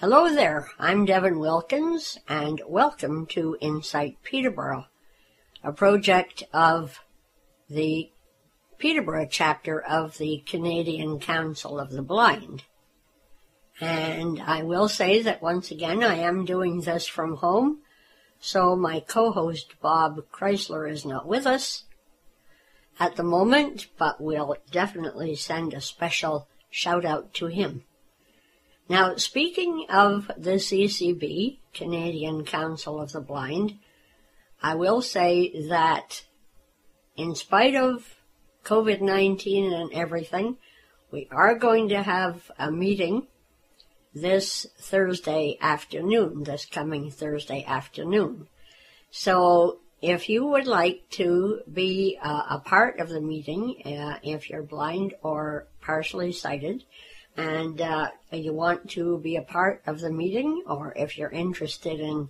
Hello there, I'm Devin Wilkins, and welcome to Insight Peterborough, a project of the Peterborough chapter of the Canadian Council of the Blind. And I will say that once again I am doing this from home, so my co-host Bob Chrysler is not with us at the moment, but we'll definitely send a special shout out to him. Now, speaking of the CCB, Canadian Council of the Blind, I will say that in spite of COVID 19 and everything, we are going to have a meeting this Thursday afternoon, this coming Thursday afternoon. So if you would like to be uh, a part of the meeting, uh, if you're blind or partially sighted, and uh, you want to be a part of the meeting, or if you're interested in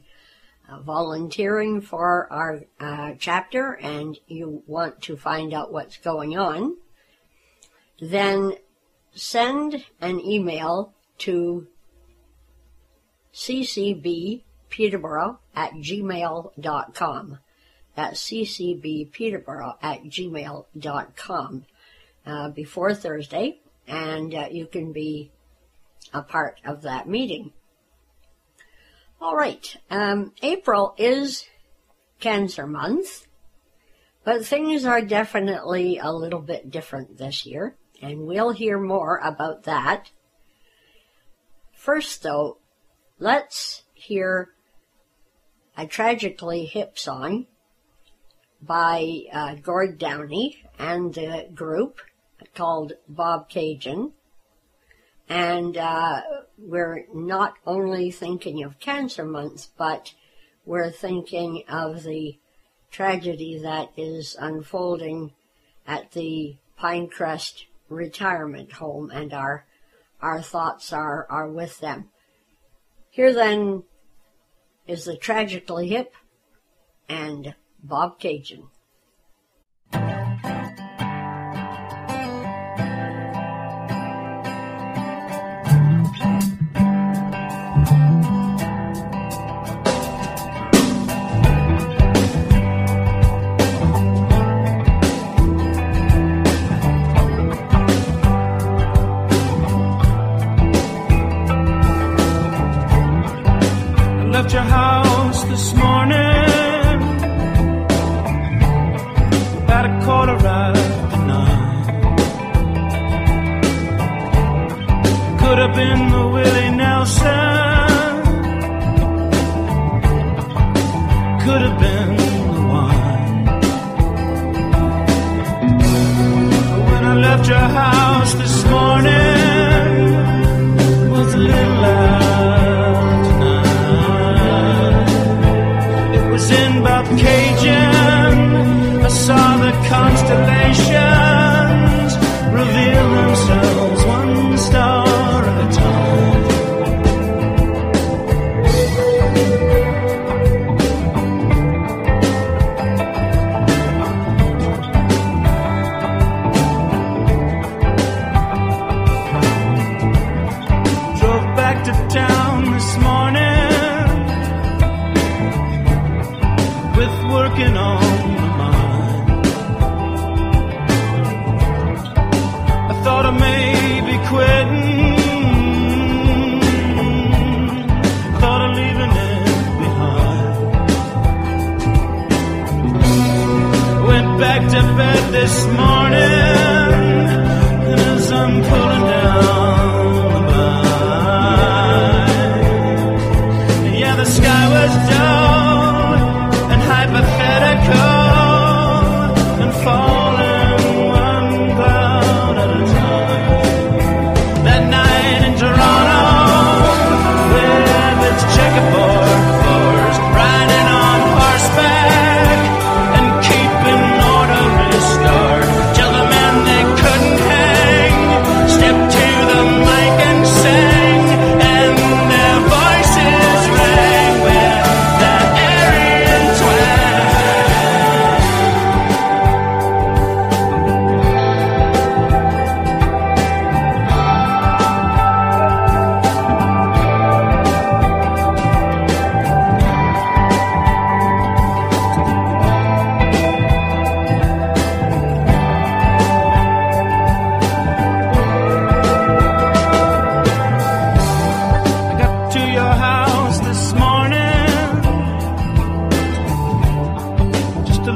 uh, volunteering for our uh, chapter and you want to find out what's going on, then send an email to ccbpeterborough at gmail.com. That's ccbpeterborough at gmail.com uh, before Thursday and uh, you can be a part of that meeting. All right, um, April is Cancer Month, but things are definitely a little bit different this year, and we'll hear more about that. First, though, let's hear a tragically hip song by uh, Gord Downie and the group called Bobcaygeon. And uh, we're not only thinking of Cancer Month, but we're thinking of the tragedy that is unfolding at the Pinecrest Retirement Home, and our our thoughts are are with them. Here then is the tragically hip and Bobcaygeon.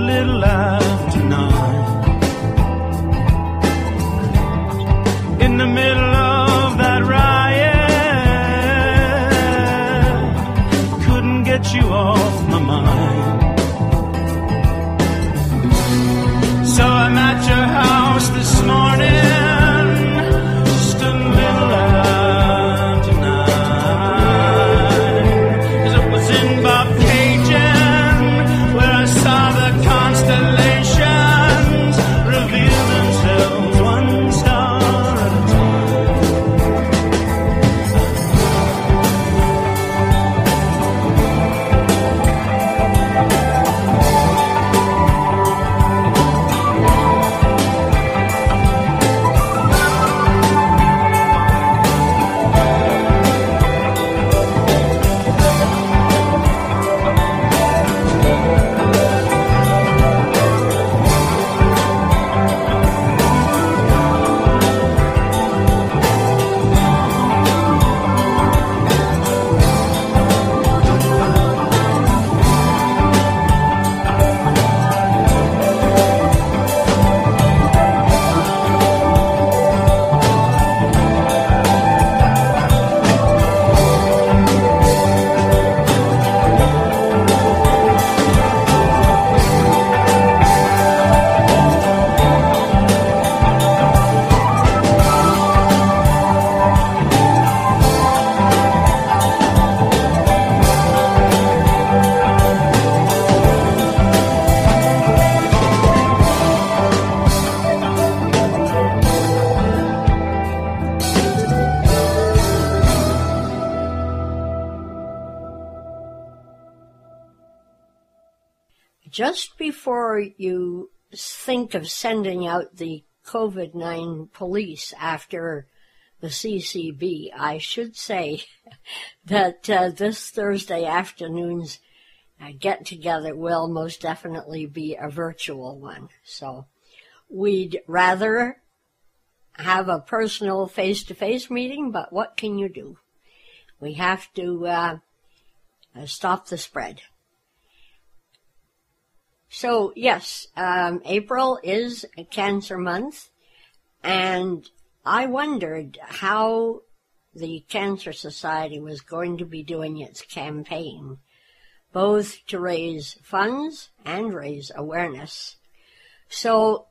little love tonight. Just before you think of sending out the COVID 9 police after the CCB, I should say that uh, this Thursday afternoon's uh, get together will most definitely be a virtual one. So we'd rather have a personal face to face meeting, but what can you do? We have to uh, uh stop the spread. So, yes, um, April is Cancer Month, and I wondered how the Cancer Society was going to be doing its campaign, both to raise funds and raise awareness. So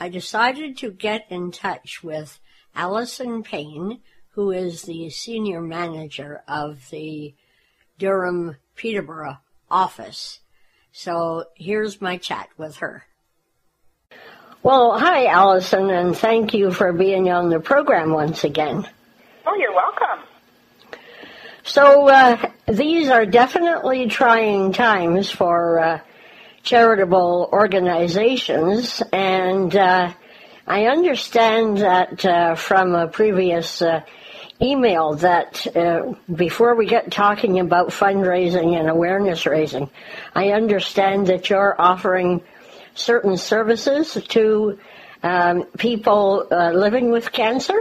I decided to get in touch with Allison Payne, who is the senior manager of the Durham Peterborough office. So here's my chat with her. Well, hi, Allison, and thank you for being on the program once again. Oh, you're welcome. So uh, these are definitely trying times for uh, charitable organizations, and uh, I understand that uh, from a previous uh, email that uh, before we get talking about fundraising and awareness raising, I understand that you're offering certain services to um, people uh, living with cancer.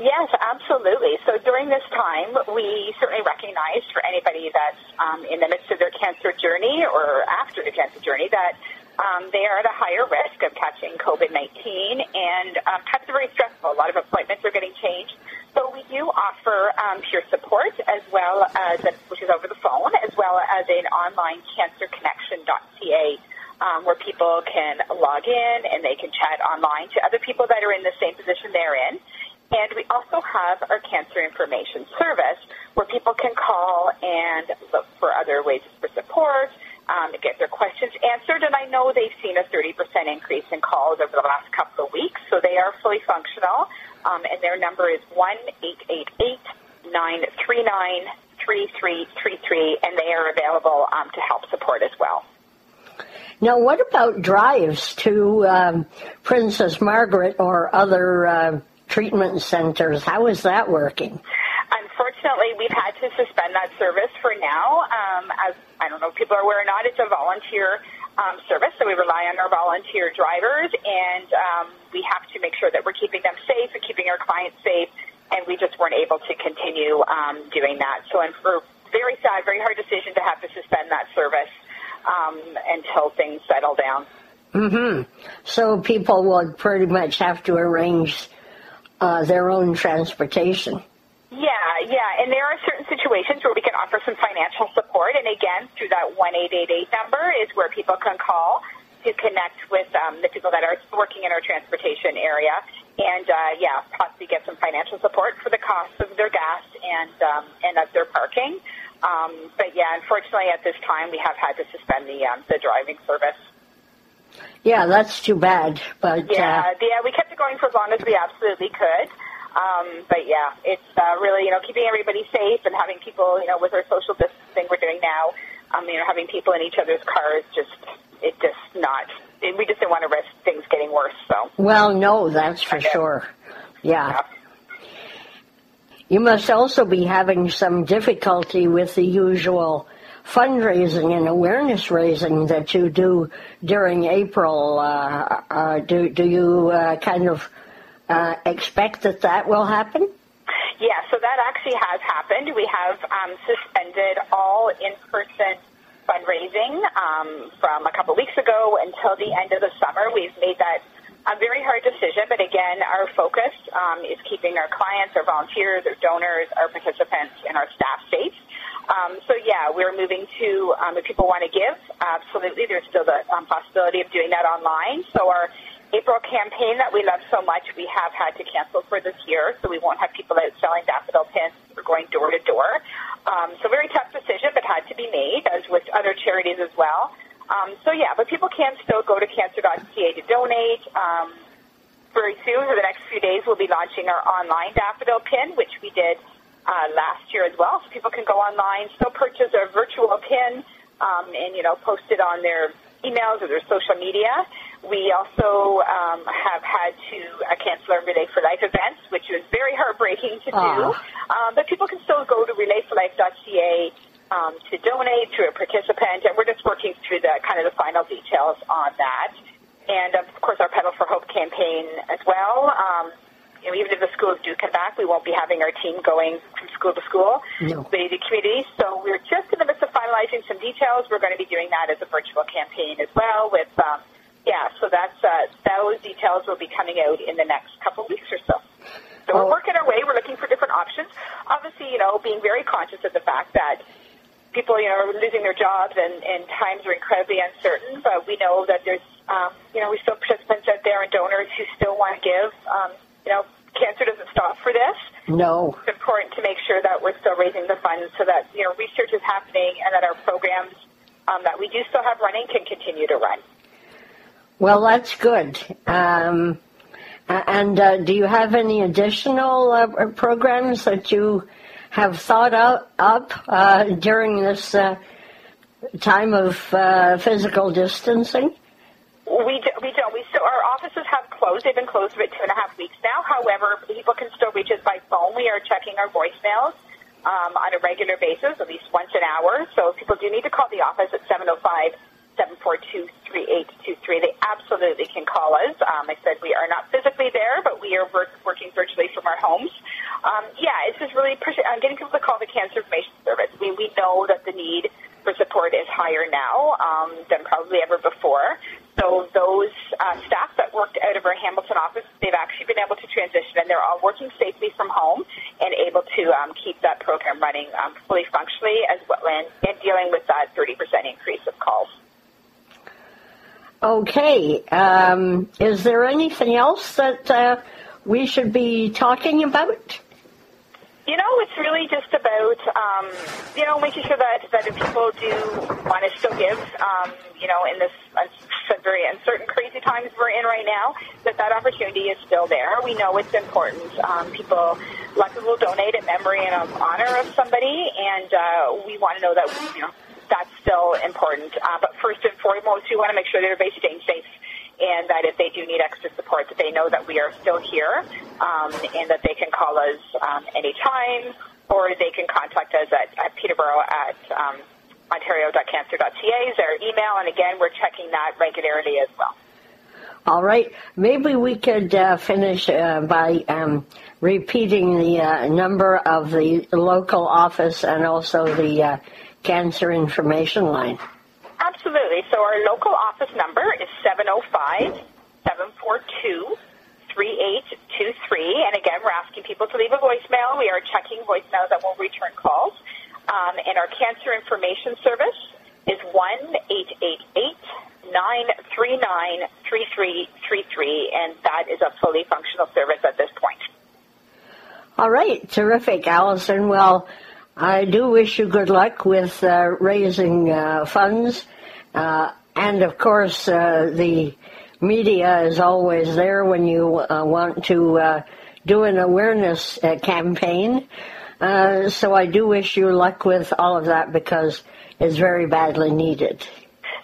Yes, absolutely. So during this time, we certainly recognize for anybody that's um, in the midst of their cancer journey or after the cancer journey that um, they are at a higher risk of catching COVID 19, and um, that's very stressful. A lot of appointments are getting changed. So we do offer um, peer support as well as, a, which is over the phone, as well as an online cancerconnection.ca um, where people can log in and they can chat online to other people that are in the same position they're in. And we also have our cancer information service where people can call and look for other ways for support, um, get their questions answered. And I know they've seen a 30% increase in calls over the last couple of weeks, so they are fully functional. Um, and their number is 1 888 939 3333, and they are available um, to help support as well. Now, what about drives to um, Princess Margaret or other uh, treatment centers? How is that working? Unfortunately, we've had to suspend that service for now. Um, as I don't know if people are aware or not, it's a volunteer um, service, so we rely on our volunteer drivers, and um, we have to make sure that we're keeping them safe and keeping our clients safe. And we just weren't able to continue um, doing that. So, I'm for very sad, very hard decision to have to suspend that service um, until things settle down. Mm-hmm. So people would pretty much have to arrange uh, their own transportation. Yeah, yeah, and there are certain situations where we can offer some financial support, and again, through that one eight eight eight number is where people can call to connect with um, the people that are working in our transportation area, and uh, yeah, possibly get some financial support for the cost of their gas and um, and of their parking. Um, but yeah, unfortunately, at this time, we have had to suspend the um, the driving service. Yeah, that's too bad. But yeah, uh, yeah, we kept it going for as long as we absolutely could. Um, but yeah, it's uh, really you know keeping everybody safe and having people you know with our social distancing we're doing now. Um, you know, having people in each other's cars just it just not. It, we just didn't want to risk things getting worse. So. Well, no, that's for sure. yeah. yeah. You must also be having some difficulty with the usual fundraising and awareness raising that you do during April. Uh, uh, do, do you uh, kind of uh, expect that that will happen? Yeah, so that actually has happened. We have um, suspended all in-person fundraising um, from a couple weeks ago until the end of the summer. We've made that a very hard decision, but again, our focus um, is keeping our clients, our volunteers, our donors, our participants, and our staff safe. Um, so yeah, we're moving to um, if people want to give, absolutely. There's still the um, possibility of doing that online. So our April campaign that we love so much, we have had to cancel for this year. So we won't have people out selling daffodil pins. We're going door to door. Um, so very tough decision, but had to be made, as with other charities as well. Um, so yeah, but people can still go to cancer.ca to donate. Um, very soon, for the next few days, we'll be launching our online daffodil pin, which we did uh, last year as well. So people can go online, still purchase a virtual pin um, and you know post it on their emails or their social media. We also um, have had to uh, cancel our Relay for Life events, which was very heartbreaking to do. Um, but people can still go to relayforlife.ca um, to donate to a participant, and we're just working through the kind of the final details on that. And of course, our Pedal for Hope campaign as well. Um, you know, even if the schools do come back, we won't be having our team going from school to school, No. to the community. So we're just in the midst of finalizing some details. We're going to be doing that as a virtual campaign as well. With um, yeah, so that's uh, those details will be coming out in the next couple of weeks or so. So Oh. we're working our way. We're looking for different options. Obviously, you know, being very conscious of the fact that people, you know, are losing their jobs and, and times are incredibly uncertain. But we know that there's, um, you know, we still have participants out there and donors who still want to give. Um, you know, cancer doesn't stop for this. No. It's important to make sure that we're still raising the funds so that you know research is happening and that our programs um, that we do still have running can continue to run. Well, that's good. Um, and uh, do you have any additional uh, programs that you have thought up uh, during this uh, time of uh, physical distancing? We do, we don't. We still our offices have closed. They've been closed for two and a half weeks now. However, people can still reach us by phone. We are checking our voicemails um, on a regular basis, at least once an hour. So people do need to call the office at 705-742-3823. They absolutely can call us. Um, I said we are not physically there, but we are work, working virtually from our homes. Um, yeah, it's just really push, uh, getting people to call the Cancer Information Service. We, we know that the need for support is higher now um, than probably ever before. So those uh, staff that worked out of our Hamilton office, they've actually been able to transition, and they're all working safely from home and able to um, keep that program running um, fully functionally as well, and, and dealing with that 30% increase of calls. Okay. Um, is there anything else that uh, we should be talking about? You know, it's really just about, um, you know, making sure that, that if people do want to still give, um, you know, in this uh, very uncertain, crazy times we're in right now, that that opportunity is still there. We know it's important. Um, people, a lot of people donate in memory and of honor of somebody, and uh, we want to know that, you know, that's still important. Uh, but first and foremost, we want to make sure that everybody's staying safe and that if they do need extra support, that they know that we are still here um, and that they can call us um, anytime or they can contact us at, at Peterborough at um, ontario.cancer.ca is our email. And again, we're checking that regularly as well. All right. Maybe we could uh, finish uh, by um, repeating the uh, number of the local office and also the uh, cancer information line. Absolutely. So our local office number is 705 742 3823. And again, we're asking people to leave a voicemail. We are checking voicemails that will return calls. Um, and our cancer information service is 1 888 939 3333. And that is a fully functional service at this point. All right. Terrific, Allison. Well, I do wish you good luck with uh, raising uh, funds. Uh, and of course, uh, the media is always there when you uh, want to uh, do an awareness campaign. So I do wish you luck with all of that because it's very badly needed.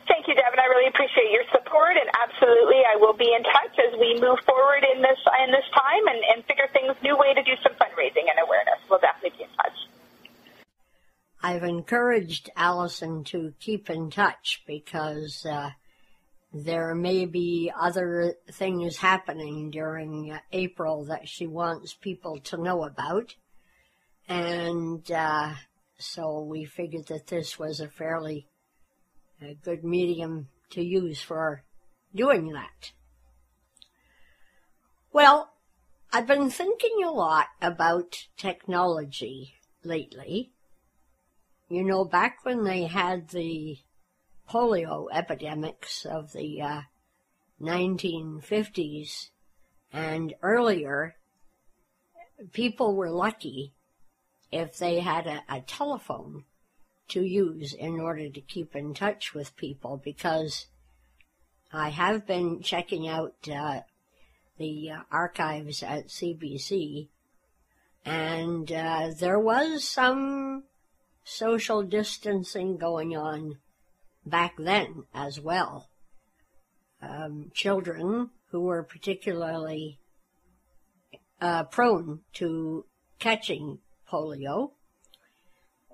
Thank you, Devin. I really appreciate your support, and absolutely, I will be in touch as we move forward in this in this time and, and figure things new way to do some fundraising and awareness. We'll definitely. I've encouraged Allison to keep in touch because uh, there may be other things happening during uh, April that she wants people to know about. And uh, so we figured that this was a fairly uh, good medium to use for doing that. Well, I've been thinking a lot about technology lately. You know, back when they had the polio epidemics of the uh, 1950s and earlier, people were lucky if they had a, a telephone to use in order to keep in touch with people because I have been checking out uh, the uh, archives at CBC and uh, there was some social distancing going on back then as well. Um, children who were particularly uh, prone to catching polio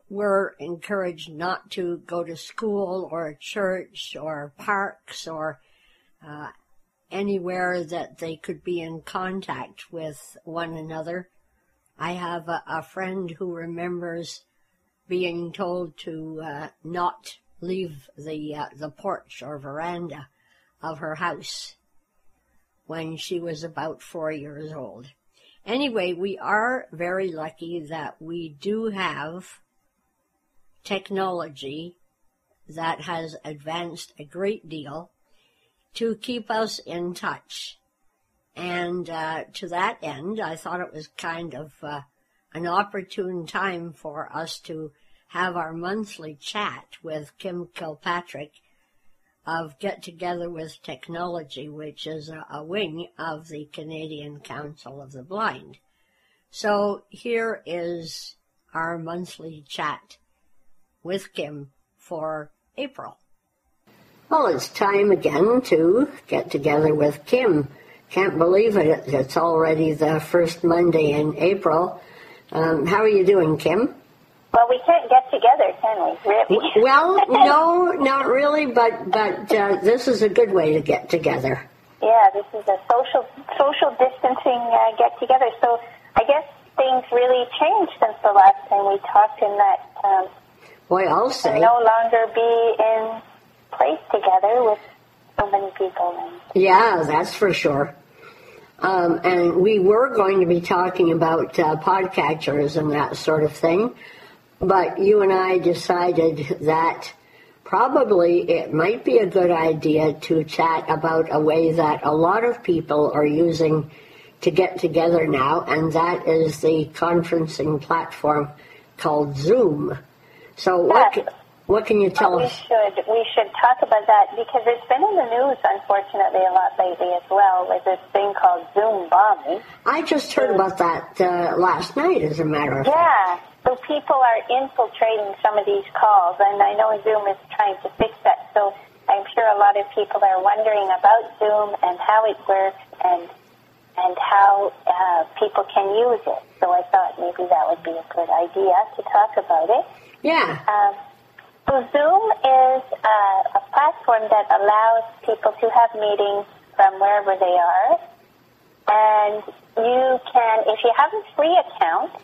were encouraged not to go to school or church or parks or uh, anywhere that they could be in contact with one another. I have a, a friend who remembers being told to uh, not leave the uh, the porch or veranda of her house when she was about four years old. Anyway, we are very lucky that we do have technology that has advanced a great deal to keep us in touch. And uh, to that end, I thought it was kind of uh, an opportune time for us to have our monthly chat with Kim Kilpatrick of Get Together with Technology, which is a, a wing of the Canadian Council of the Blind. So here is our monthly chat with Kim for April. Well, it's time again to get together with Kim. Can't believe it. It's already the first Monday in April. Um, how are you doing, Kim? Well, we can't get together, can we? Really? Well, no, not really, but but uh, this is a good way to get together. Yeah, this is a social social distancing uh, get together. So I guess things really changed since the last time we talked. In that, um, boy, I'll say, no longer be in place together with so many people. Yeah, that's for sure. Um, and we were going to be talking about uh, podcatchers and that sort of thing, but you and I decided that probably it might be a good idea to chat about a way that a lot of people are using to get together now, and that is the conferencing platform called Zoom. So what what can you tell we us? We should we should talk about that because it's been in the news, unfortunately, a lot lately as well, with this thing called Zoom bombing. I just heard about that uh, last night, as a matter of yeah. fact. So people are infiltrating some of these calls, and I know Zoom is trying to fix that. So I'm sure a lot of people are wondering about Zoom and how it works and and how uh, people can use it. So I thought maybe that would be a good idea to talk about it. Yeah. Um, so Zoom is uh, a platform that allows people to have meetings from wherever they are. And you can, if you have a free account,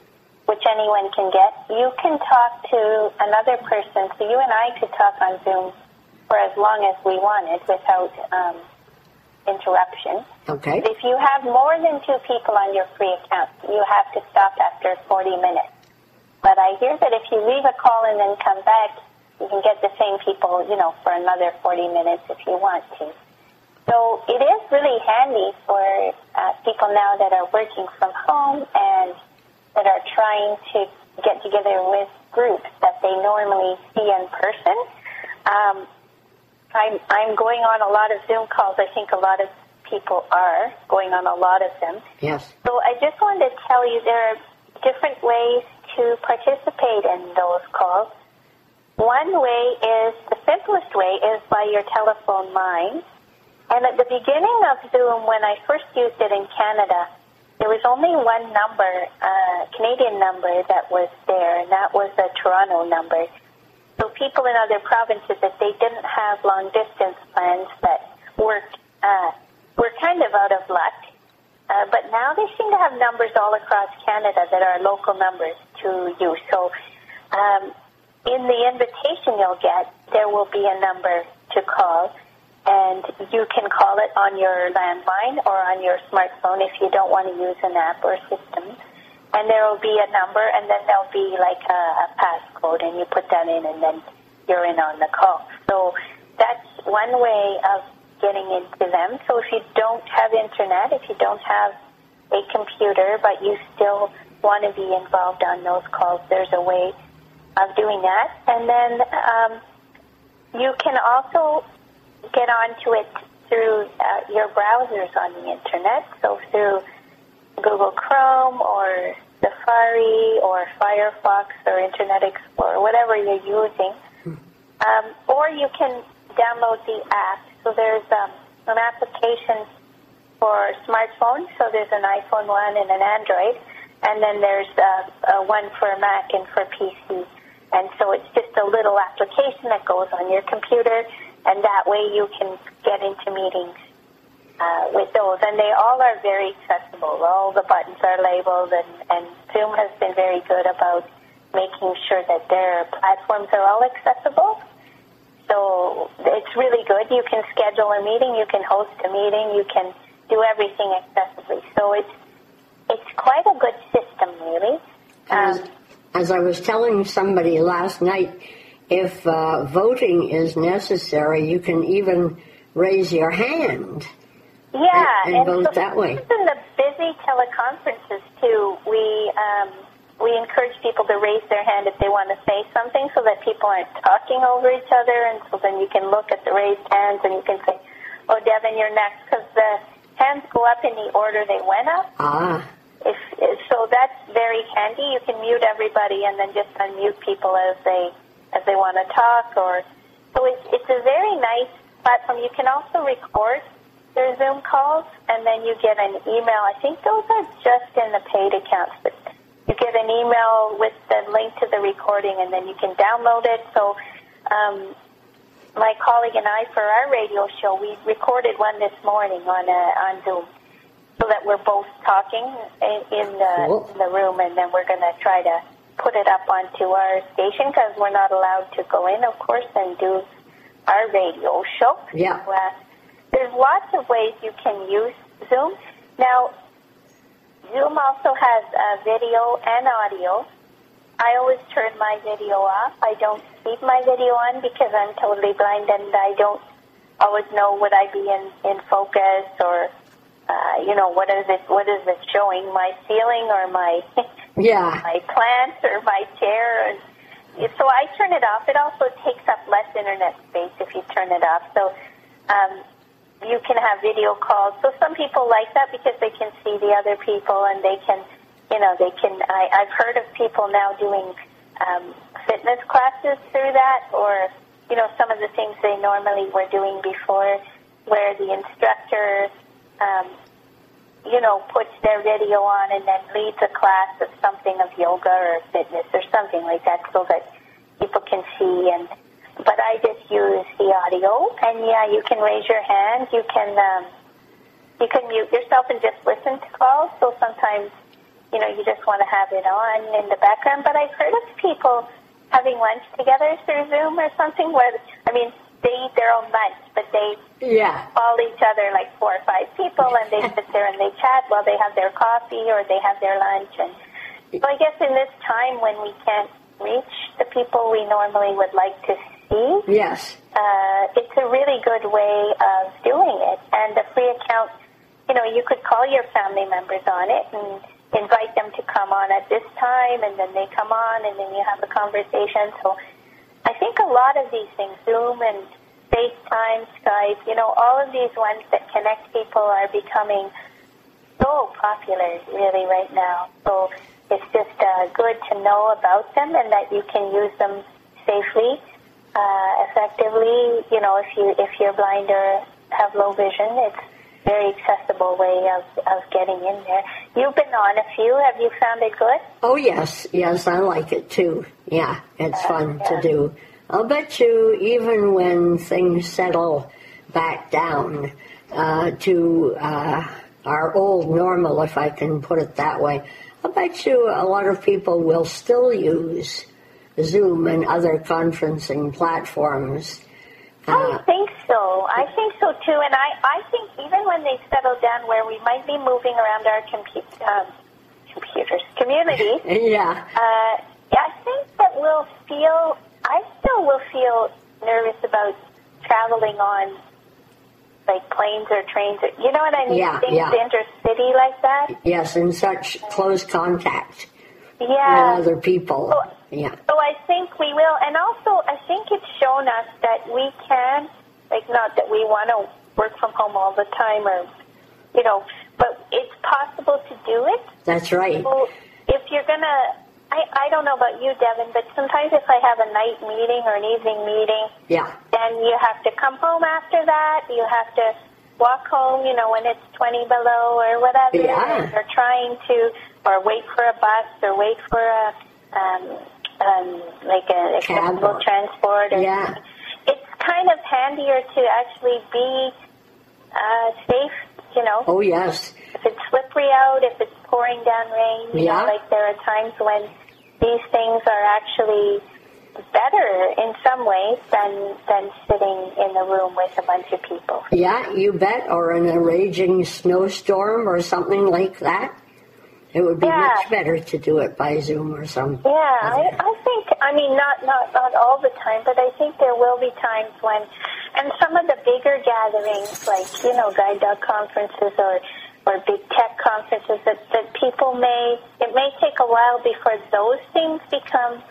which anyone can get, you can talk to another person. So you and I could talk on Zoom for as long as we wanted without um, interruption. Okay. If you have more than two people on your free account, you have to stop after 40 minutes. But I hear that if you leave a call and then come back, you can get the same people, you know, for another 40 minutes if you want to. So it is really handy for uh, people now that are working from home and that are trying to get together with groups that they normally see in person. Um, I'm, I'm going on a lot of Zoom calls. I think a lot of people are going on a lot of them. Yes. So I just wanted to tell you there are different ways to participate in those calls. One way is, the simplest way is by your telephone line. And at the beginning of Zoom, when I first used it in Canada, there was only one number, uh, Canadian number that was there, and that was a Toronto number. So people in other provinces, if they didn't have long distance plans that worked, uh, were kind of out of luck. Uh, but now they seem to have numbers all across Canada that are local numbers to use. So um, in the invitation you'll get, there will be a number and you can call it on your landline or on your smartphone if you don't want to use an app or system. And there will be a number, and then there'll be like a, a passcode, and you put that in, and then you're in on the call. So that's one way of getting into them. So if you don't have internet, if you don't have a computer, but you still want to be involved on those calls, there's a way of doing that. And then um, you can also get onto it through uh, your browsers on the internet, so through Google Chrome or Safari or Firefox or Internet Explorer, whatever you're using. Um, or you can download the app. So there's um, an application for smartphones. So there's an iPhone one and an Android, and then there's uh, one for Mac and for PC. And so it's just a little application that goes on your computer, and that way you can get into meetings uh, with those. And they all are very accessible. All the buttons are labeled, and, and Zoom has been very good about making sure that their platforms are all accessible. So it's really good. You can schedule a meeting, you can host a meeting, you can do everything accessibly. So it's it's quite a good system, really. As, Um, as I was telling somebody last night, if uh, voting is necessary, you can even raise your hand. Yeah, and- and vote so that way. In the busy teleconferences too, we um, we encourage people to raise their hand if they want to say something, so that people aren't talking over each other, and so then you can look at the raised hands and you can say, "Oh, Devin, you're next," because the hands go up in the order they went up. Ah, if so, that's very handy. You can mute everybody and then just unmute people as they as they want to talk. Or so it's it's a very nice platform. You can also record their Zoom calls, and then you get an email. I think those are just in the paid accounts, but you get an email with the link to the recording, and then you can download it. So. Um, my colleague and I, for our radio show, we recorded one this morning on uh, on Zoom, so that we're both talking in, in, the, Cool. in the room, and then we're going to try to put it up onto our station because we're not allowed to go in, of course, and do our radio show. Yeah. So, uh, there's lots of ways you can use Zoom. Now, Zoom also has uh, video and audio. I always turn my video off. I don't keep my video on because I'm totally blind and I don't always know would I be in, in focus or uh, you know what is it what is it showing my ceiling or my yeah, my plants or my chair and so I turn it off. It also takes up less internet space if you turn it off. So um, you can have video calls. So some people like that because they can see the other people and they can, you know, they can. I, I've heard of people now doing um, fitness classes through that, or you know, some of the things they normally were doing before, where the instructor, um, you know, puts their video on and then leads a class of something of yoga or fitness or something like that, so that people can see and but I just use the audio, and yeah, you can raise your hand. You can um, you can mute yourself and just listen to calls. So sometimes, you know, you just want to have it on in the background. But I've heard of people having lunch together through Zoom or something. Where I mean, they eat their own lunch, but they yeah, call each other like four or five people, and they sit there and they chat while they have their coffee or they have their lunch. And so I guess in this time when we can't reach the people we normally would like to see, yes, uh, it's a really good way of doing it. And the free account, you know, you could call your family members on it and invite them to come on at this time, and then they come on, and then you have a conversation. So I think a lot of these things, Zoom and FaceTime, Skype, you know, all of these ones that connect people are becoming so popular really right now. So it's just uh, good to know about them and that you can use them safely, uh, effectively. You know, if you if you're blind or have low vision, it's very accessible way of, of getting in there. You've been on a few. Have you found it good? oh yes, yes, I like it too. Yeah, it's fun to do. I'll bet you, even when things settle back down uh, to uh, our old normal, if I can put it that way, I bet you a lot of people will still use Zoom and other conferencing platforms. I think so. I think so too. And I, I think even when they settle down where we might be moving around our compu- um, computers, communities, Yeah, uh, I think that we'll feel, I still will feel nervous about traveling on like planes or trains. Or, you know what I mean? Yeah, Things yeah. intercity like that. yes, in such close contact Yeah. other people. Oh. Yeah, So I think we will, and also I think it's shown us that we can, like not that we want to work from home all the time, or you know, but it's possible to do it. that's right. So if you're gonna I, I don't know about you, Devin, but sometimes if I have a night meeting or an evening meeting, Yeah. then you have to come home after that. You have to walk home, you know, when it's 20 below or whatever. Yeah. Or trying to, or wait for a bus or wait for a, um, um, like a Cab accessible or- transport. Or Yeah. It's kind of handier to actually be uh, safe, you know. Oh, yes. If it's slippery out, if it's pouring down rain, you Yeah. know, like there are times when these things are actually better in some ways than than sitting in the room with a bunch of people. Yeah, you bet. Or in a raging snowstorm or something like that. It would be Yeah. much better to do it by Zoom or something. Yeah, I, I think. I mean, not not not all the time, but I think there will be times when, and some of the bigger gatherings, like you know, guide dog conferences or or big tech conferences, that that people may it may take a while before those things become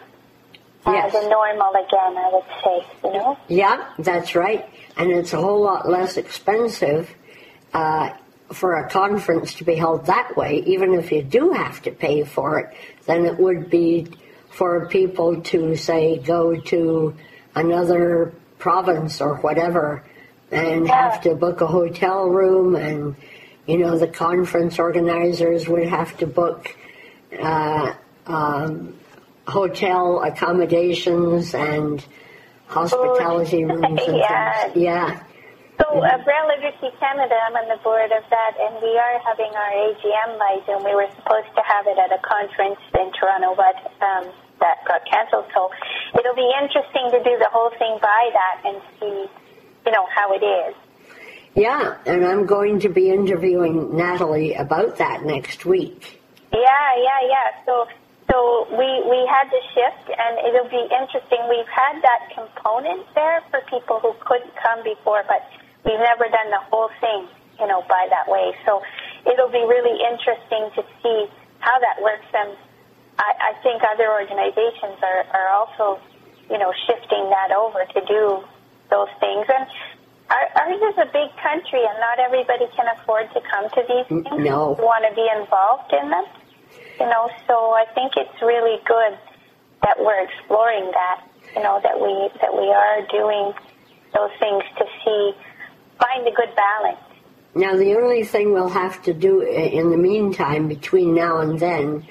uh, Yes. the normal again. I would say, you know. Yeah, that's right. And it's a whole lot less expensive uh, for a conference to be held that way, even if you do have to pay for it, than it would be for people to, say, go to another province or whatever and have to book a hotel room and you know the conference organizers would have to book uh, um, hotel accommodations and hospitality rooms and Yeah. things. Yeah. So, uh, Braille Literacy Canada, I'm on the board of that, and we are having our AGM by Zoom. We were supposed to have it at a conference in Toronto, but um, that got canceled. So, it'll be interesting to do the whole thing by that and see, you know, how it is. Yeah, and I'm going to be interviewing Natalie about that next week. Yeah, yeah, yeah. So, so we we had to shift, and it'll be interesting. We've had that component there for people who couldn't come before, but we've never done the whole thing, you know, by that way. So, it'll be really interesting to see how that works. And I, I think other organizations are are also, you know, shifting that over to do those things. And our, ours is a big country, and not everybody can afford to come to these mm, things. no. Want to be involved in them you know so i think it's really good that we're exploring that you know that we that we are doing those things to see find a good balance Now, the only thing we'll have to do in the meantime, between now and then,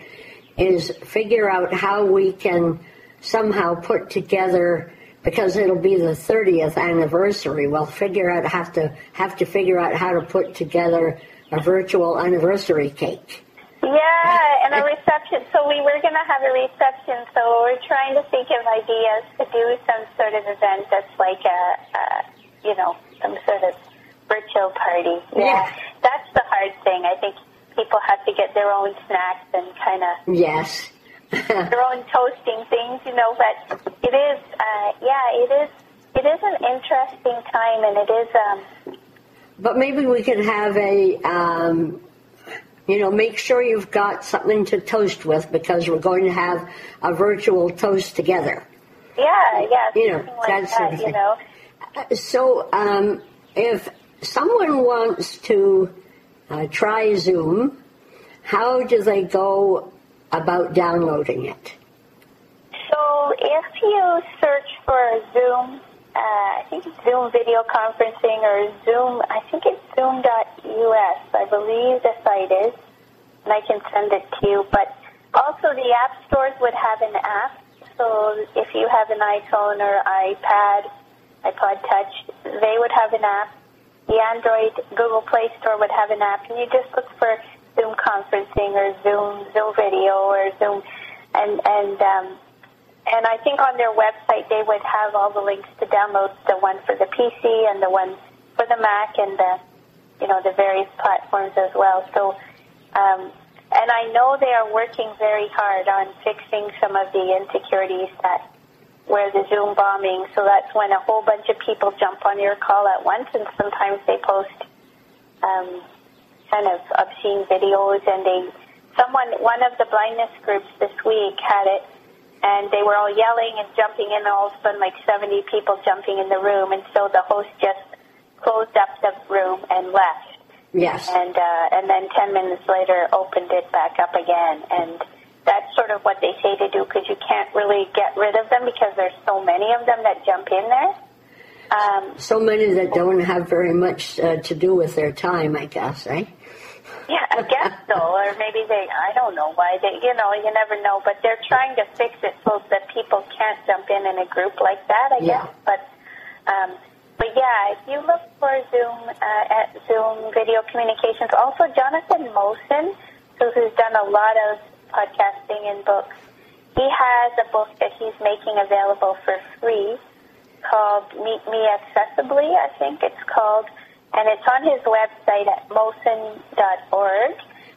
is figure out how we can somehow put together, because it'll be the 30th anniversary. We'll figure out have to have to figure out how to put together a virtual anniversary cake. yeah and a reception so we were going to have a reception so we're trying to think of ideas to do some sort of event that's like a, a you know some sort of virtual party Yeah. that's the hard thing i think people have to get their own snacks and kind of Yes. their own toasting things, you know, but it is, uh, yeah, it is, it is an interesting time and it is, um, But maybe we could have a, um, you know, make sure you've got something to toast with because we're going to have a virtual toast together. yeah, yeah, You know, like that that, sort of you know. So, um, if someone wants to uh, try Zoom, how do they go about downloading it? So if you search for Zoom, uh, I think it's Zoom video conferencing or Zoom, I think it's zoom.us, I believe the site is, and I can send it to you. But also the app stores would have an app. So if you have an iPhone or iPad, iPod Touch, they would have an app. The Android Google Play Store would have an app, and you just look for Zoom conferencing or Zoom Zoom video or Zoom, and and um, and I think on their website they would have all the links to download the one for the PC and the one for the Mac and the you know the various platforms as well. So, um, and I know they are working very hard on fixing some of the insecurities that where the Zoom bombing. So that's when a whole bunch of people jump on your call at once, and sometimes they post um, kind of obscene videos. And they, someone, one of the blindness groups this week had it, and they were all yelling and jumping in. And all of a sudden, like 70 people jumping in the room, and so the host just closed up the room and left Yes. and uh, and then ten minutes later opened it back up again and that's sort of what they say to do because you can't really get rid of them because there's so many of them that jump in there. Um, so many that don't have very much uh, to do with their time, I guess, eh? Yeah, I guess so. Or maybe they, I don't know why they, you know, you never know. But they're trying to fix it so that people can't jump in in a group like that, I Yeah. guess. But, um, but yeah, if you look for Zoom, uh, at Zoom video communications, also Jonathan Mosen, who, who's done a lot of podcasting and books, he has a book that he's making available for free called Meet Me Accessibly, I think it's called. And it's on his website at mosen.org,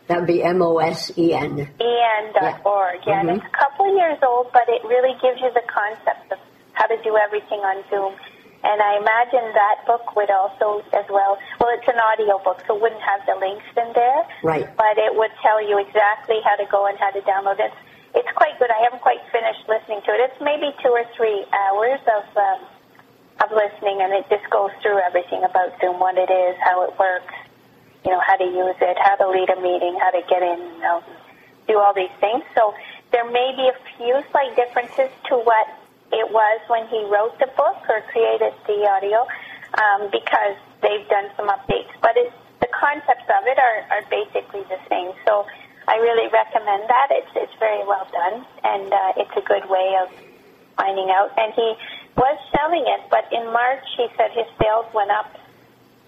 That'd be M O S E N. en.org. Yeah, and Mhm. it's a couple years old, but it really gives you the concept of how to do everything on Zoom. And I imagine that book would also, as well, well, it's an audio book, so it wouldn't have the links in there. Right. But it would tell you exactly how to go and how to download it. It's quite good. I haven't quite finished listening to it. It's maybe two or three hours of um, of listening, and it just goes through everything about Zoom, what it is, how it works, you know, how to use it, how to lead a meeting, how to get in, you know, do all these things. So there may be a few slight differences to what it was when he wrote the book or created the audio, um, because they've done some updates. But it's, the concepts of it are, are basically the same. So I really recommend that. It's it's very well done, and uh, it's a good way of finding out. And he was selling it, but in March he said his sales went up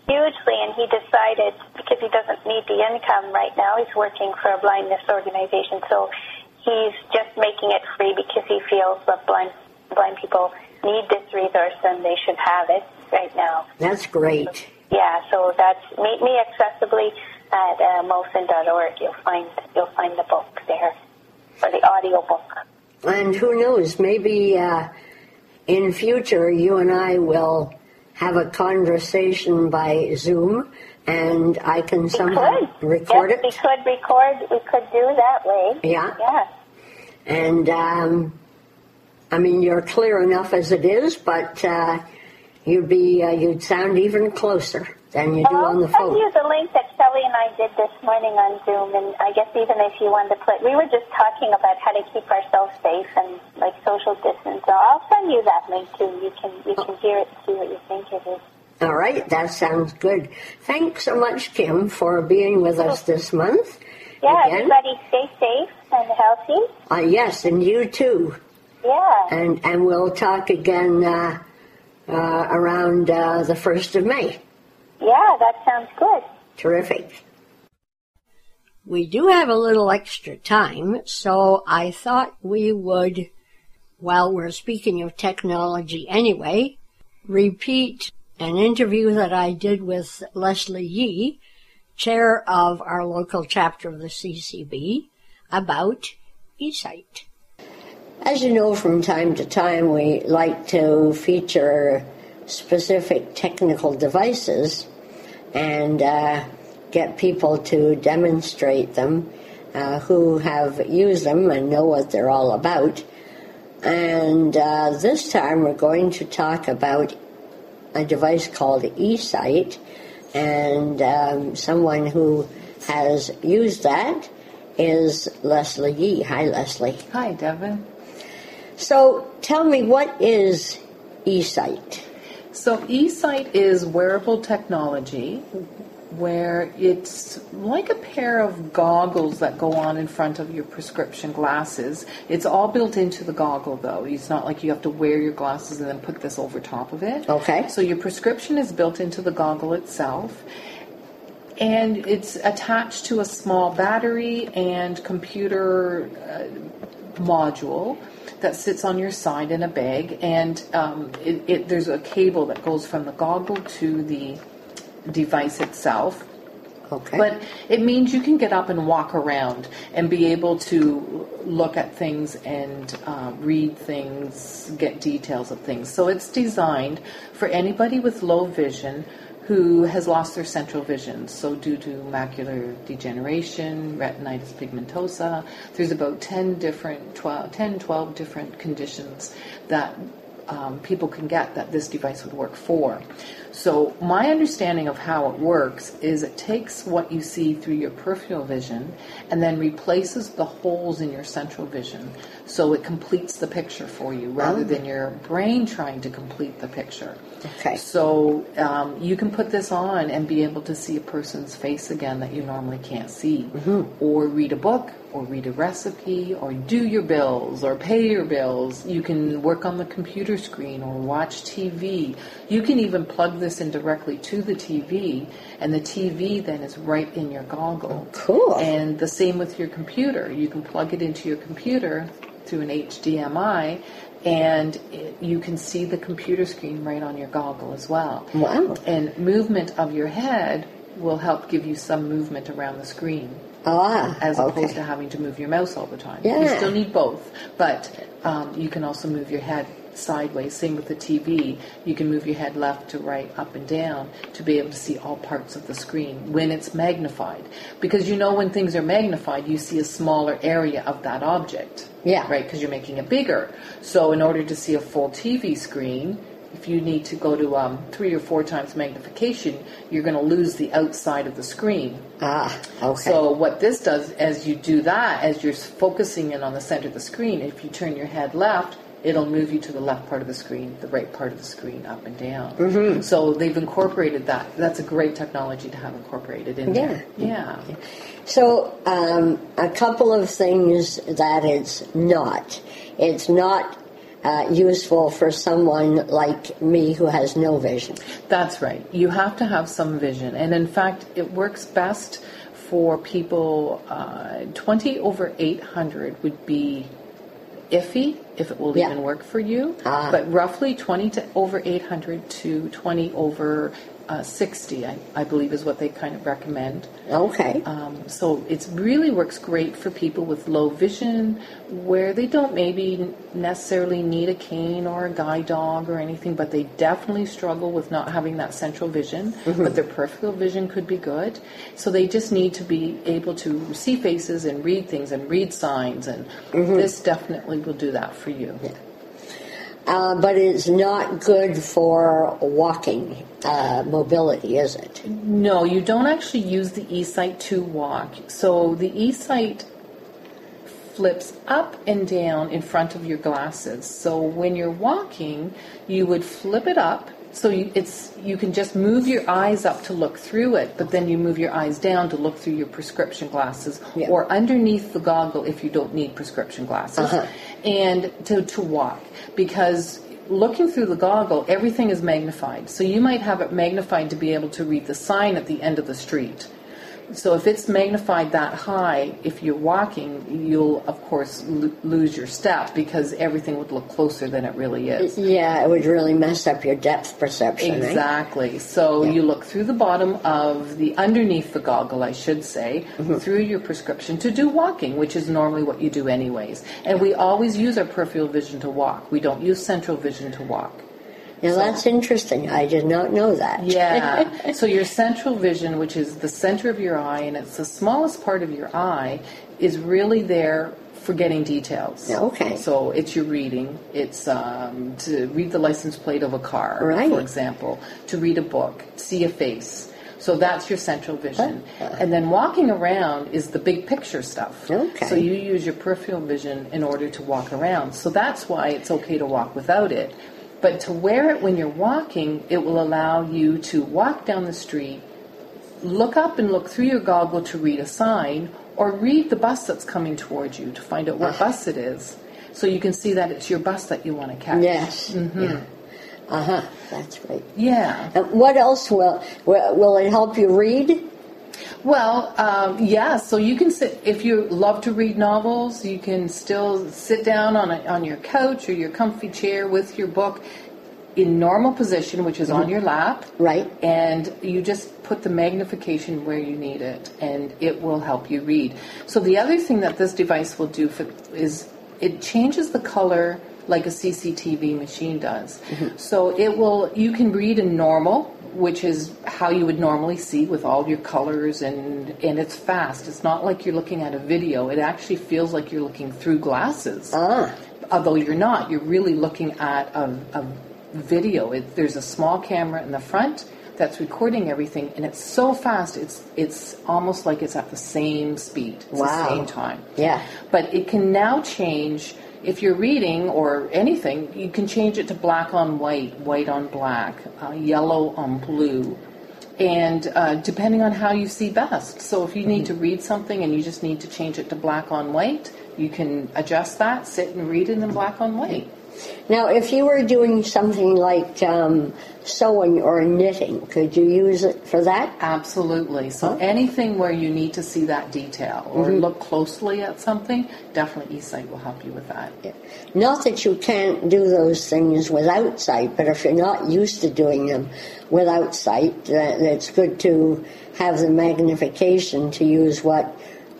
hugely, and he decided because he doesn't need the income right now, he's working for a blindness organization, so he's just making it free because he feels that blind blind people need this resource and they should have it right now. That's great. Yeah, so that's meet me accessibly at uh, mosen.org. You'll find you'll find the book there, or the audio book. And who knows, maybe uh, in future you and I will have a conversation by Zoom and I can We somehow could record yes, it. We could record. We could do that way. Yeah. Yeah. And um, I mean, you're clear enough as it is, but uh, you'd be uh, you'd sound even closer than you do Well, on the phone. I'll send you the link that Shelley and I did this morning on Zoom, and I guess even if you wanted to play, we were just talking about how to keep ourselves safe and like social distance. So I'll send you that link too. You can you can hear it and see what you think it is. All right, that sounds good. Thanks so much, Kim, for being with us this month. Yeah, Again. everybody stay safe and healthy. Uh, yes, and you too. Yeah. And and we'll talk again uh, uh, around uh, the first of May. Yeah, that sounds good. Terrific. We do have a little extra time, so I thought we would, while we're speaking of technology anyway, repeat an interview that I did with Leslie Yee, chair of our local chapter of the CCB, about eSight. As you know, from time to time, we like to feature specific technical devices and uh, get people to demonstrate them uh, who have used them and know what they're all about. And uh, this time we're going to talk about a device called eSight and um, someone who has used that is Leslie Yee. Hi, Leslie. Hi, Devin. So tell me, what is eSight? So, eSight is wearable technology where it's like a pair of goggles that go on in front of your prescription glasses. It's all built into the goggle, though. It's not like you have to wear your glasses and then put this over top of it. Okay. So, your prescription is built into the goggle itself. And it's attached to a small battery and computer uh, module that sits on your side in a bag, and um, it, it, there's a cable that goes from the goggle to the device itself. Okay. But it means you can get up and walk around and be able to look at things and uh, read things, get details of things. So it's designed for anybody with low vision who has lost their central vision. So due to macular degeneration, retinitis pigmentosa, there's about 10 different, 12, 10, 12 different conditions that um, people can get that this device would work for. So my understanding of how it works is it takes what you see through your peripheral vision and then replaces the holes in your central vision. So it completes the picture for you rather Oh. than your brain trying to complete the picture. Okay. So um, you can put this on and be able to see a person's face again that you normally can't see, or read a book, or read a recipe, or do your bills, or pay your bills. You can work on the computer screen or watch TV. You can even plug this in directly to the TV, and the TV then is right in your goggle. Cool. And the same with your computer. You can plug it into your computer through an HDMI, and it, you can see the computer screen right on your goggle as well. Wow. And movement of your head will help give you some movement around the screen Ah, as opposed to having to move your mouse all the time. Yeah. You still need both, but um, you can also move your head sideways. Same with the TV. You can move your head left to right, up and down to be able to see all parts of the screen when it's magnified. Because you know when things are magnified, you see a smaller area of that object. Yeah. Right? Because you're making it bigger. So in order to see a full TV screen, if you need to go to um, three or four times magnification, you're going to lose the outside of the screen. Ah, okay. So what this does, as you do that, as you're focusing in on the center of the screen, if you turn your head left, it'll move you to the left part of the screen, the right part of the screen, up and down. Mm-hmm. So they've incorporated that. That's a great technology to have incorporated in there. Yeah. yeah. So, um, a couple of things that it's not. It's not uh, useful for someone like me who has no vision. That's right. You have to have some vision. And in fact, it works best for people uh, 20 over 800 would be iffy if it will Yeah. even work for you. Ah. But roughly 20 to over 800 to 20 over uh, 60, I, I believe, is what they kind of recommend. Okay. Um, so it really works great for people with low vision, where they don't maybe necessarily need a cane or a guide dog or anything, but they definitely struggle with not having that central vision. But their peripheral vision could be good, so they just need to be able to see faces and read things and read signs, and this definitely will do that for you. Uh, but it's not good for walking uh, mobility, is it? No, you don't actually use the eSight to walk. So the eSight flips up and down in front of your glasses. So when you're walking, you would flip it up. So you, it's you can just move your eyes up to look through it, but then you move your eyes down to look through your prescription glasses Yeah. or underneath the goggle if you don't need prescription glasses, Uh-huh. and to, to walk because looking through the goggle, everything is magnified. So you might have it magnified to be able to read the sign at the end of the street. So if it's magnified that high, if you're walking, you'll of course lo- lose your step because everything would look closer than it really is. Yeah, it would really mess up your depth perception, right? Exactly. So Yeah. you look through the bottom of the underneath the goggle, I should say, Mm-hmm. through your prescription to do walking, which is normally what you do anyways. And we always use our peripheral vision to walk. We don't use central vision to walk. Now, that's interesting. I did not know that. Yeah. so your central vision, which is the center of your eye, and it's the smallest part of your eye, is really there for getting details. Okay. So it's your reading. It's um, to read the license plate of a car, Right. for example, to read a book, see a face. So that's your central vision. And then walking around is the big picture stuff. Okay. So you use your peripheral vision in order to walk around. So that's why it's okay to walk without it. But to wear it when you're walking, it will allow you to walk down the street, look up and look through your goggle to read a sign, or read the bus that's coming towards you to find out what bus it is. So you can see that it's your bus that you want to catch. Yes. Mm-hmm. Yeah. Uh huh. That's great. Yeah. And what else will, will will it help you read? Well, um, yeah. So you can sit if you love to read novels. You can still sit down on a, on your couch or your comfy chair with your book in normal position, which is on your lap. Right. And you just put the magnification where you need it, and it will help you read. So the other thing that this device will do for, is it changes the color like a CCTV machine does. So it will you can read in normal, which is how you would normally see with all your colors and and it's fast. It's not like you're looking at a video. It actually feels like you're looking through glasses Ah. although you're not, you're really looking at a, a video. It, there's a small camera in the front that's recording everything, and it's so fast. It's it's almost like it's at the same speed, it's Wow. the same time. Yeah. But it can now change. If you're reading or anything, you can change it to black on white, white on black, uh, yellow on blue, and uh, depending on how you see best. So if you need to read something and you just need to change it to black on white, you can adjust that, sit and read it in black on white. Now, if you were doing something like um, sewing or knitting, could you use it for that? Absolutely. So anything where you need to see that detail or look closely at something, definitely eSight will help you with that. Not that you can't do those things without sight, but if you're not used to doing them without sight, that, it's good to have the magnification to use what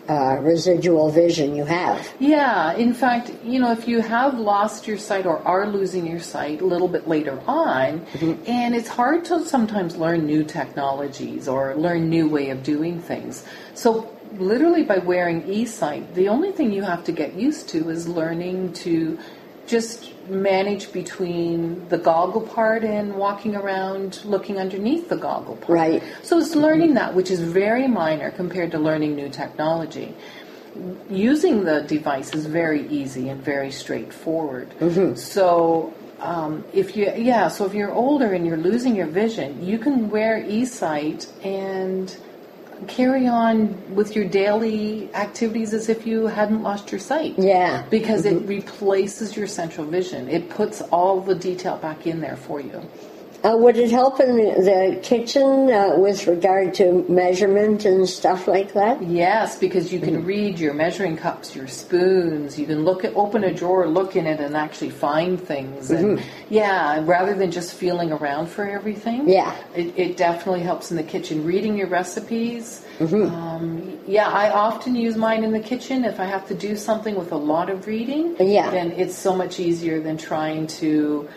uh, residual vision you have. Yeah, in fact, you know, if you have lost your sight or are losing your sight a little bit later on, and it's hard to sometimes learn new technologies or learn new way of doing things. So literally by wearing eSight, the only thing you have to get used to is learning to just manage between the goggle part and walking around looking underneath the goggle part. Right. So it's learning that, which is very minor compared to learning new technology. Using the device is very easy and very straightforward. So um, if you, yeah, so if you're older and you're losing your vision, you can wear eSight and carry on with your daily activities as if you hadn't lost your sight. Yeah. Because it mm-hmm. replaces your central vision. It puts all the detail back in there for you. Uh, would it help in the, kitchen uh, with regard to measurement and stuff like that? Yes, because you can read your measuring cups, your spoons. You can look at, open a drawer, look in it, and actually find things. And yeah, rather than just feeling around for everything. Yeah. it, it definitely helps in the kitchen. Reading your recipes. Um, yeah, I often use mine in the kitchen if I have to do something with a lot of reading. Yeah. then it's so much easier than trying to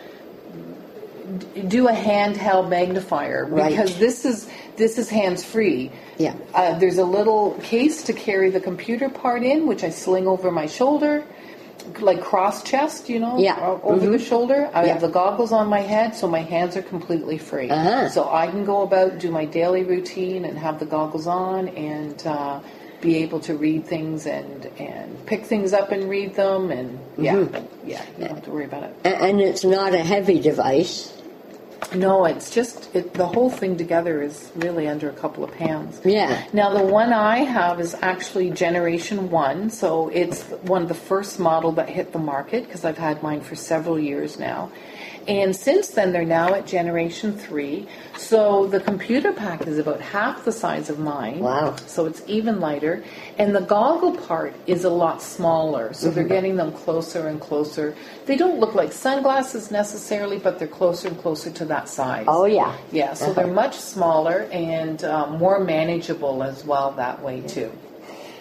do a handheld magnifier Right. because this is this is hands free. Yeah. Uh, there's a little case to carry the computer part in, which I sling over my shoulder, like cross chest, you know, Yeah. Mm-hmm. over the shoulder. I Yeah. have the goggles on my head, so my hands are completely free. Uh-huh. So I can go about, do my daily routine, and have the goggles on, and uh, be able to read things and and pick things up and read them, and yeah, Mm-hmm. yeah, you don't have to worry about it. And it's not a heavy device. No, it's just it, the whole thing together is really under a couple of pounds. Yeah. Now the one I have is actually generation one, so it's one of the first model that hit the market because I've had mine for several years now. And since then, they're now at generation three. So the computer pack is about half the size of mine. Wow. So it's even lighter. And the goggle part is a lot smaller. So they're getting them closer and closer. They don't look like sunglasses necessarily, but they're closer and closer to that size. Oh, yeah. Yeah, so they're much smaller and um, more manageable as well that way too.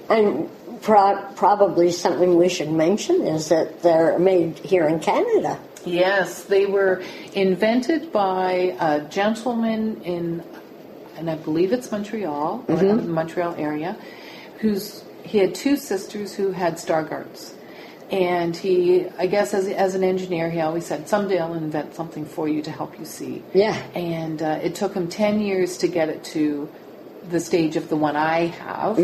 And pro- probably something we should mention is that they're made here in Canada. Yes, they were invented by a gentleman in, and I believe it's Montreal, or the Montreal area, who's he had two sisters who had Stargardt's. And he, I guess, as, as an engineer, he always said, "Someday I'll invent something for you to help you see." Yeah. And uh, it took him ten years to get it to the stage of the one I have,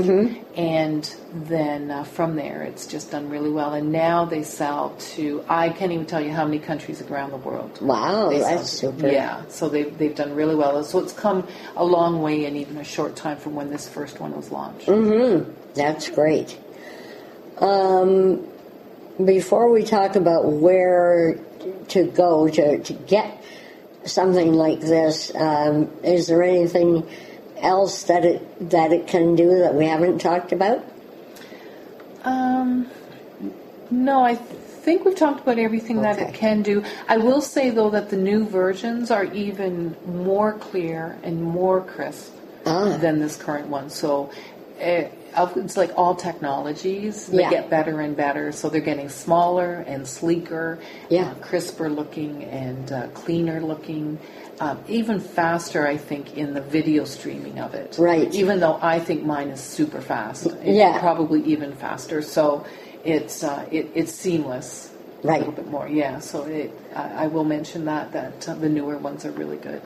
and then uh, from there, it's just done really well. And now they sell to I can't even tell you how many countries around the world. Wow, that's super. Yeah, so they've they've done really well. So it's come a long way in even a short time from when this first one was launched. That's great. Um, before we talk about where to go to, to get something like this, um, is there anything else that it that it can do that we haven't talked about? Um, no, I think we've talked about everything that it can do. I will say though that the new versions are even more clear and more crisp Ah. than this current one. So. eh, of- it's like all technologies; they Yeah. get better and better. So they're getting smaller and sleeker, Yeah. uh, crisper looking and uh, cleaner looking, um, even faster. I think in the video streaming of it. Right. Even though I think mine is super fast. Yeah. Probably even faster. So it's uh, it, it's seamless. Right. A little bit more. Yeah, so it, I, I will mention that that uh, the newer ones are really good.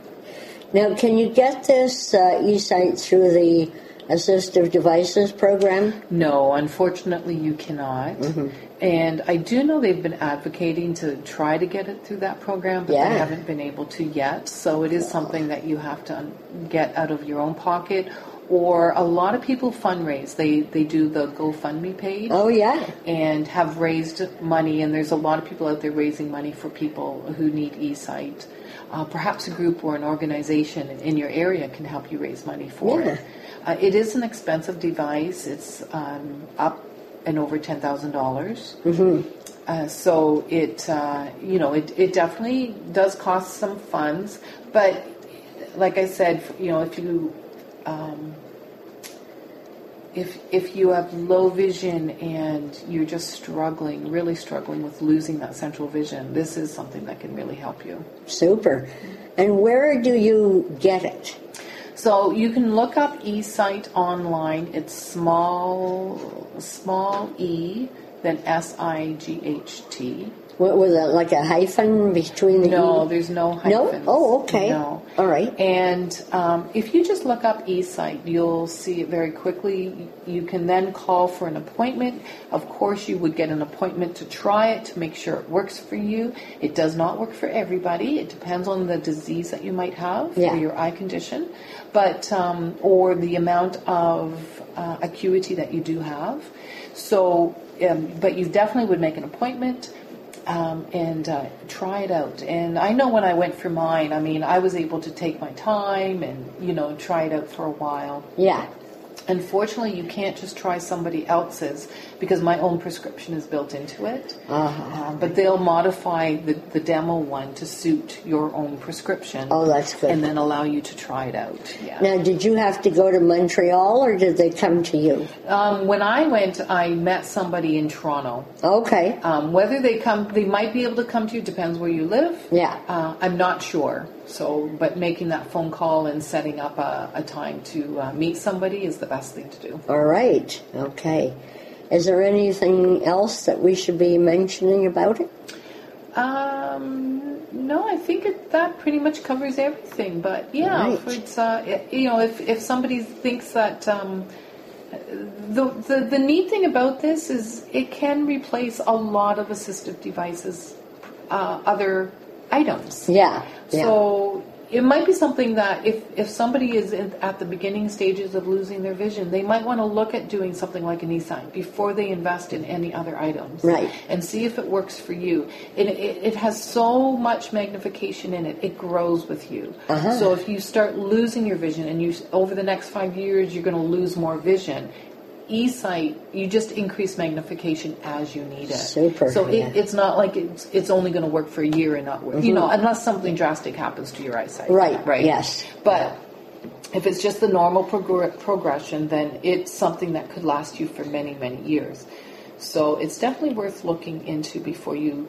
Now, can you get this uh, eSight through the assistive devices program? No, unfortunately, you cannot. Mm-hmm. And I do know they've been advocating to try to get it through that program, but Yeah. they haven't been able to yet. So it is something that you have to get out of your own pocket. Or a lot of people fundraise. They they do the GoFundMe page. Oh, yeah. and have raised money, and there's a lot of people out there raising money for people who need eSight. Uh, perhaps a group or an organization in your area can help you raise money for it. Uh, it is an expensive device. It's um, up and over ten thousand dollars. Uh, so it, uh, you know, it, it definitely does cost some funds, but like I said, you know, if you um, if if you have low vision and you're just struggling, really struggling with losing that central vision, this is something that can really help you. Super. And where do you get it? So you can look up eSight online. It's small small e then S I G H T. What was it, like a hyphen between the No, E? there's no No? hyphens. Oh, okay. No. All right. And um, if you just look up eSight, you'll see it very quickly. You can then call for an appointment. Of course, you would get an appointment to try it to make sure it works for you. It does not work for everybody. It depends on the disease that you might have Yeah. or your eye condition, but um, or the amount of uh, acuity that you do have. So, um, but you definitely would make an appointment um, and uh, try it out. And I know when I went for mine, I mean, I was able to take my time and you know try it out for a while. Yeah. Unfortunately, you can't just try somebody else's because my own prescription is built into it. Uh-huh. Um, but they'll modify the, the demo one to suit your own prescription. Oh, that's good. And then allow you to try it out. Yeah. Now, did you have to go to Montreal or did they come to you? Um, when I went, I met somebody in Toronto. Okay. Um, whether they come, they might be able to come to you. Depends where you live. Yeah. Uh, I'm not sure. So, but making that phone call and setting up a, a time to uh, meet somebody is the best thing to do. All right. Okay. Is there anything else that we should be mentioning about it? Um, no, I think it, that pretty much covers everything. But yeah, Right. if it's uh, it- you know, if if somebody thinks that. Um, the, the the neat thing about this is it can replace a lot of assistive devices, uh, other items. Yeah. Yeah. So it might be something that if, if somebody is in, at the beginning stages of losing their vision, they might want to look at doing something like an eSight before they invest in any other items. Right. And see if it works for you. It, it, it has so much magnification in it, it grows with you. Uh-huh. So if you start losing your vision and you over the next five years you're going to lose more vision, eSight you just increase magnification as you need it. Super, So yeah. it, it's not like it's it's only going to work for a year and not work. You know, unless something drastic happens to your eyesight. Mm-hmm. Right, Right. yes. But if it's just the normal progr- progression, then it's something that could last you for many many years. So it's definitely worth looking into before you.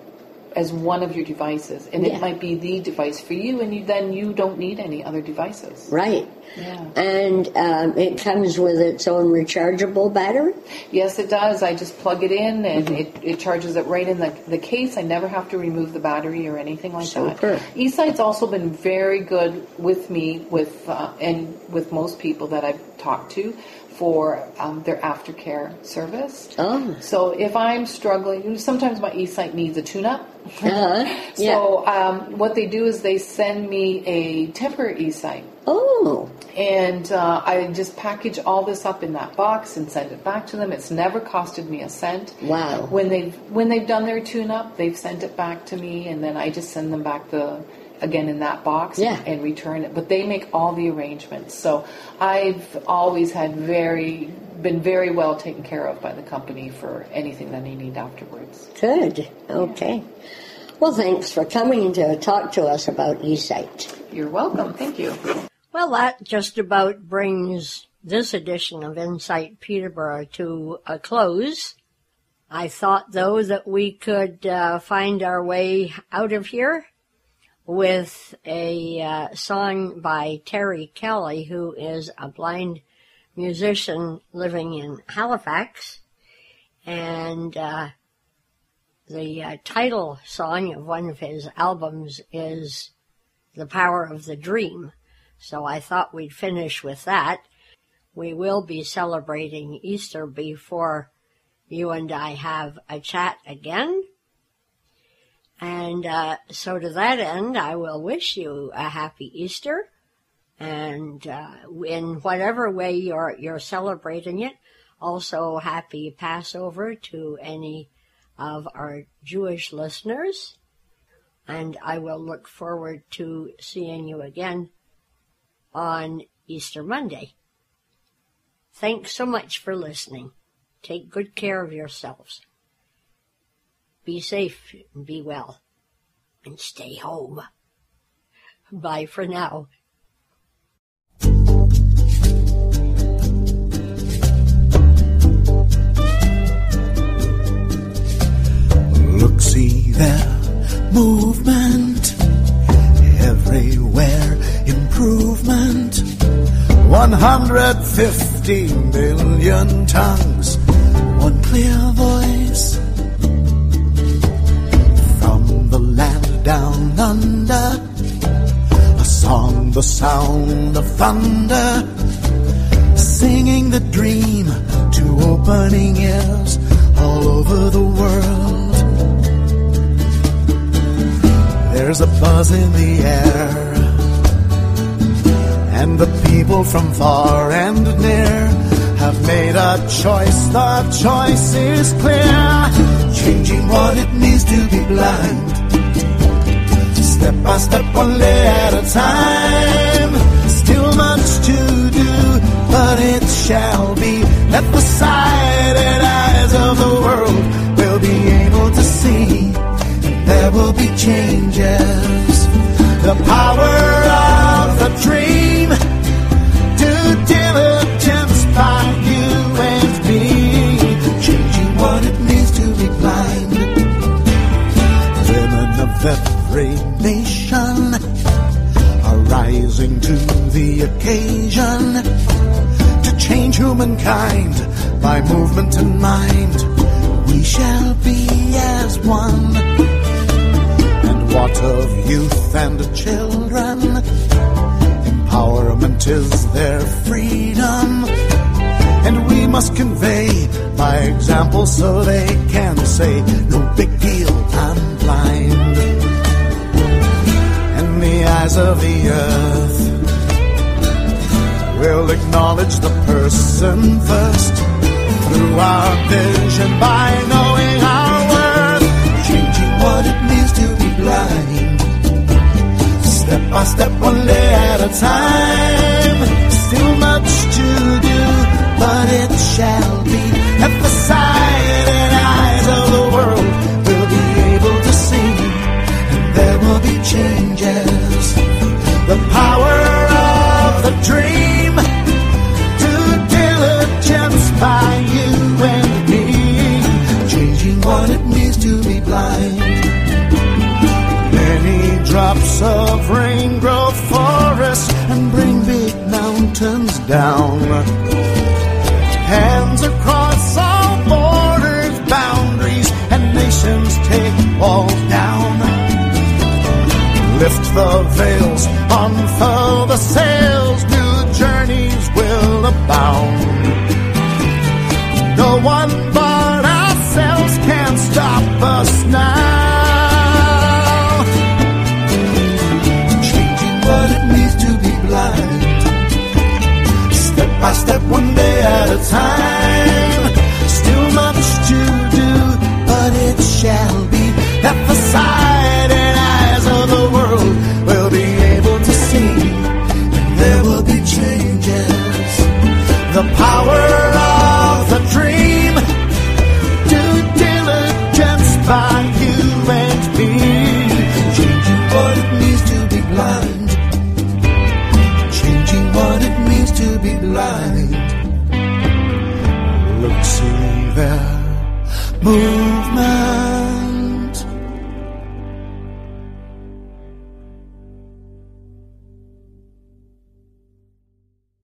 As one of your devices, and Yeah. it might be the device for you, and you, then you don't need any other devices. right. Yeah. And um, it comes with its own rechargeable battery? Yes, it does. I just plug it in and it, it charges it right in the, the case. I never have to remove the battery or anything like Super. that. eSight's also been very good with me with uh, and with most people that I've talked to for um, their aftercare service. Oh. So if I'm struggling, sometimes my eSight needs a tune-up. Uh-huh. Yeah. So um, what they do is they send me a temporary eSight Oh. and uh, I just package all this up in that box and send it back to them. It's never costed me a cent. Wow. When they've when they've done their tune up, they've sent it back to me, and then I just send them back the again in that box Yeah. and return it. But they make all the arrangements, so I've always had very been very well taken care of by the company for anything that I need afterwards. Good. Okay. Well, thanks for coming to talk to us about eSight. You're welcome. Thank you. Well, that just about brings this edition of Insight Peterborough to a close. I thought, though, that we could uh, find our way out of here with a uh, song by Terry Kelly, who is a blind musician living in Halifax. And uh, the uh, title song of one of his albums is The Power of the Dream. So I thought we'd finish with that. We will be celebrating Easter before you and I have a chat again. And uh, so to that end, I will wish you a happy Easter. And uh, in whatever way you're, you're celebrating it, also happy Passover to any of our Jewish listeners. And I will look forward to seeing you again on Easter Monday. Thanks so much for listening. Take good care of yourselves. Be safe and be well. And stay home. Bye for now. Look, see there, movement everywhere, improvement. 150 million tongues, one clear voice. Down under, a song, the sound of thunder, singing the dream to opening ears all over the world. There's a buzz in the air and the people from far and near have made a choice. The choice is clear, changing what it means to be blind. Step by step, one day at a time. Still much to do, but it shall be. Let the sighted eyes of the world will be able to see. There will be changes. The power of the dream rising to the occasion to change humankind by movement and mind. We shall be as one. And what of youth and children? Empowerment is their freedom. And we must convey by example so they can say, no big deal, I'm blind. The eyes of the earth will acknowledge the person first through our vision by knowing our worth, changing what it means to be blind. Step by step, one day at a time.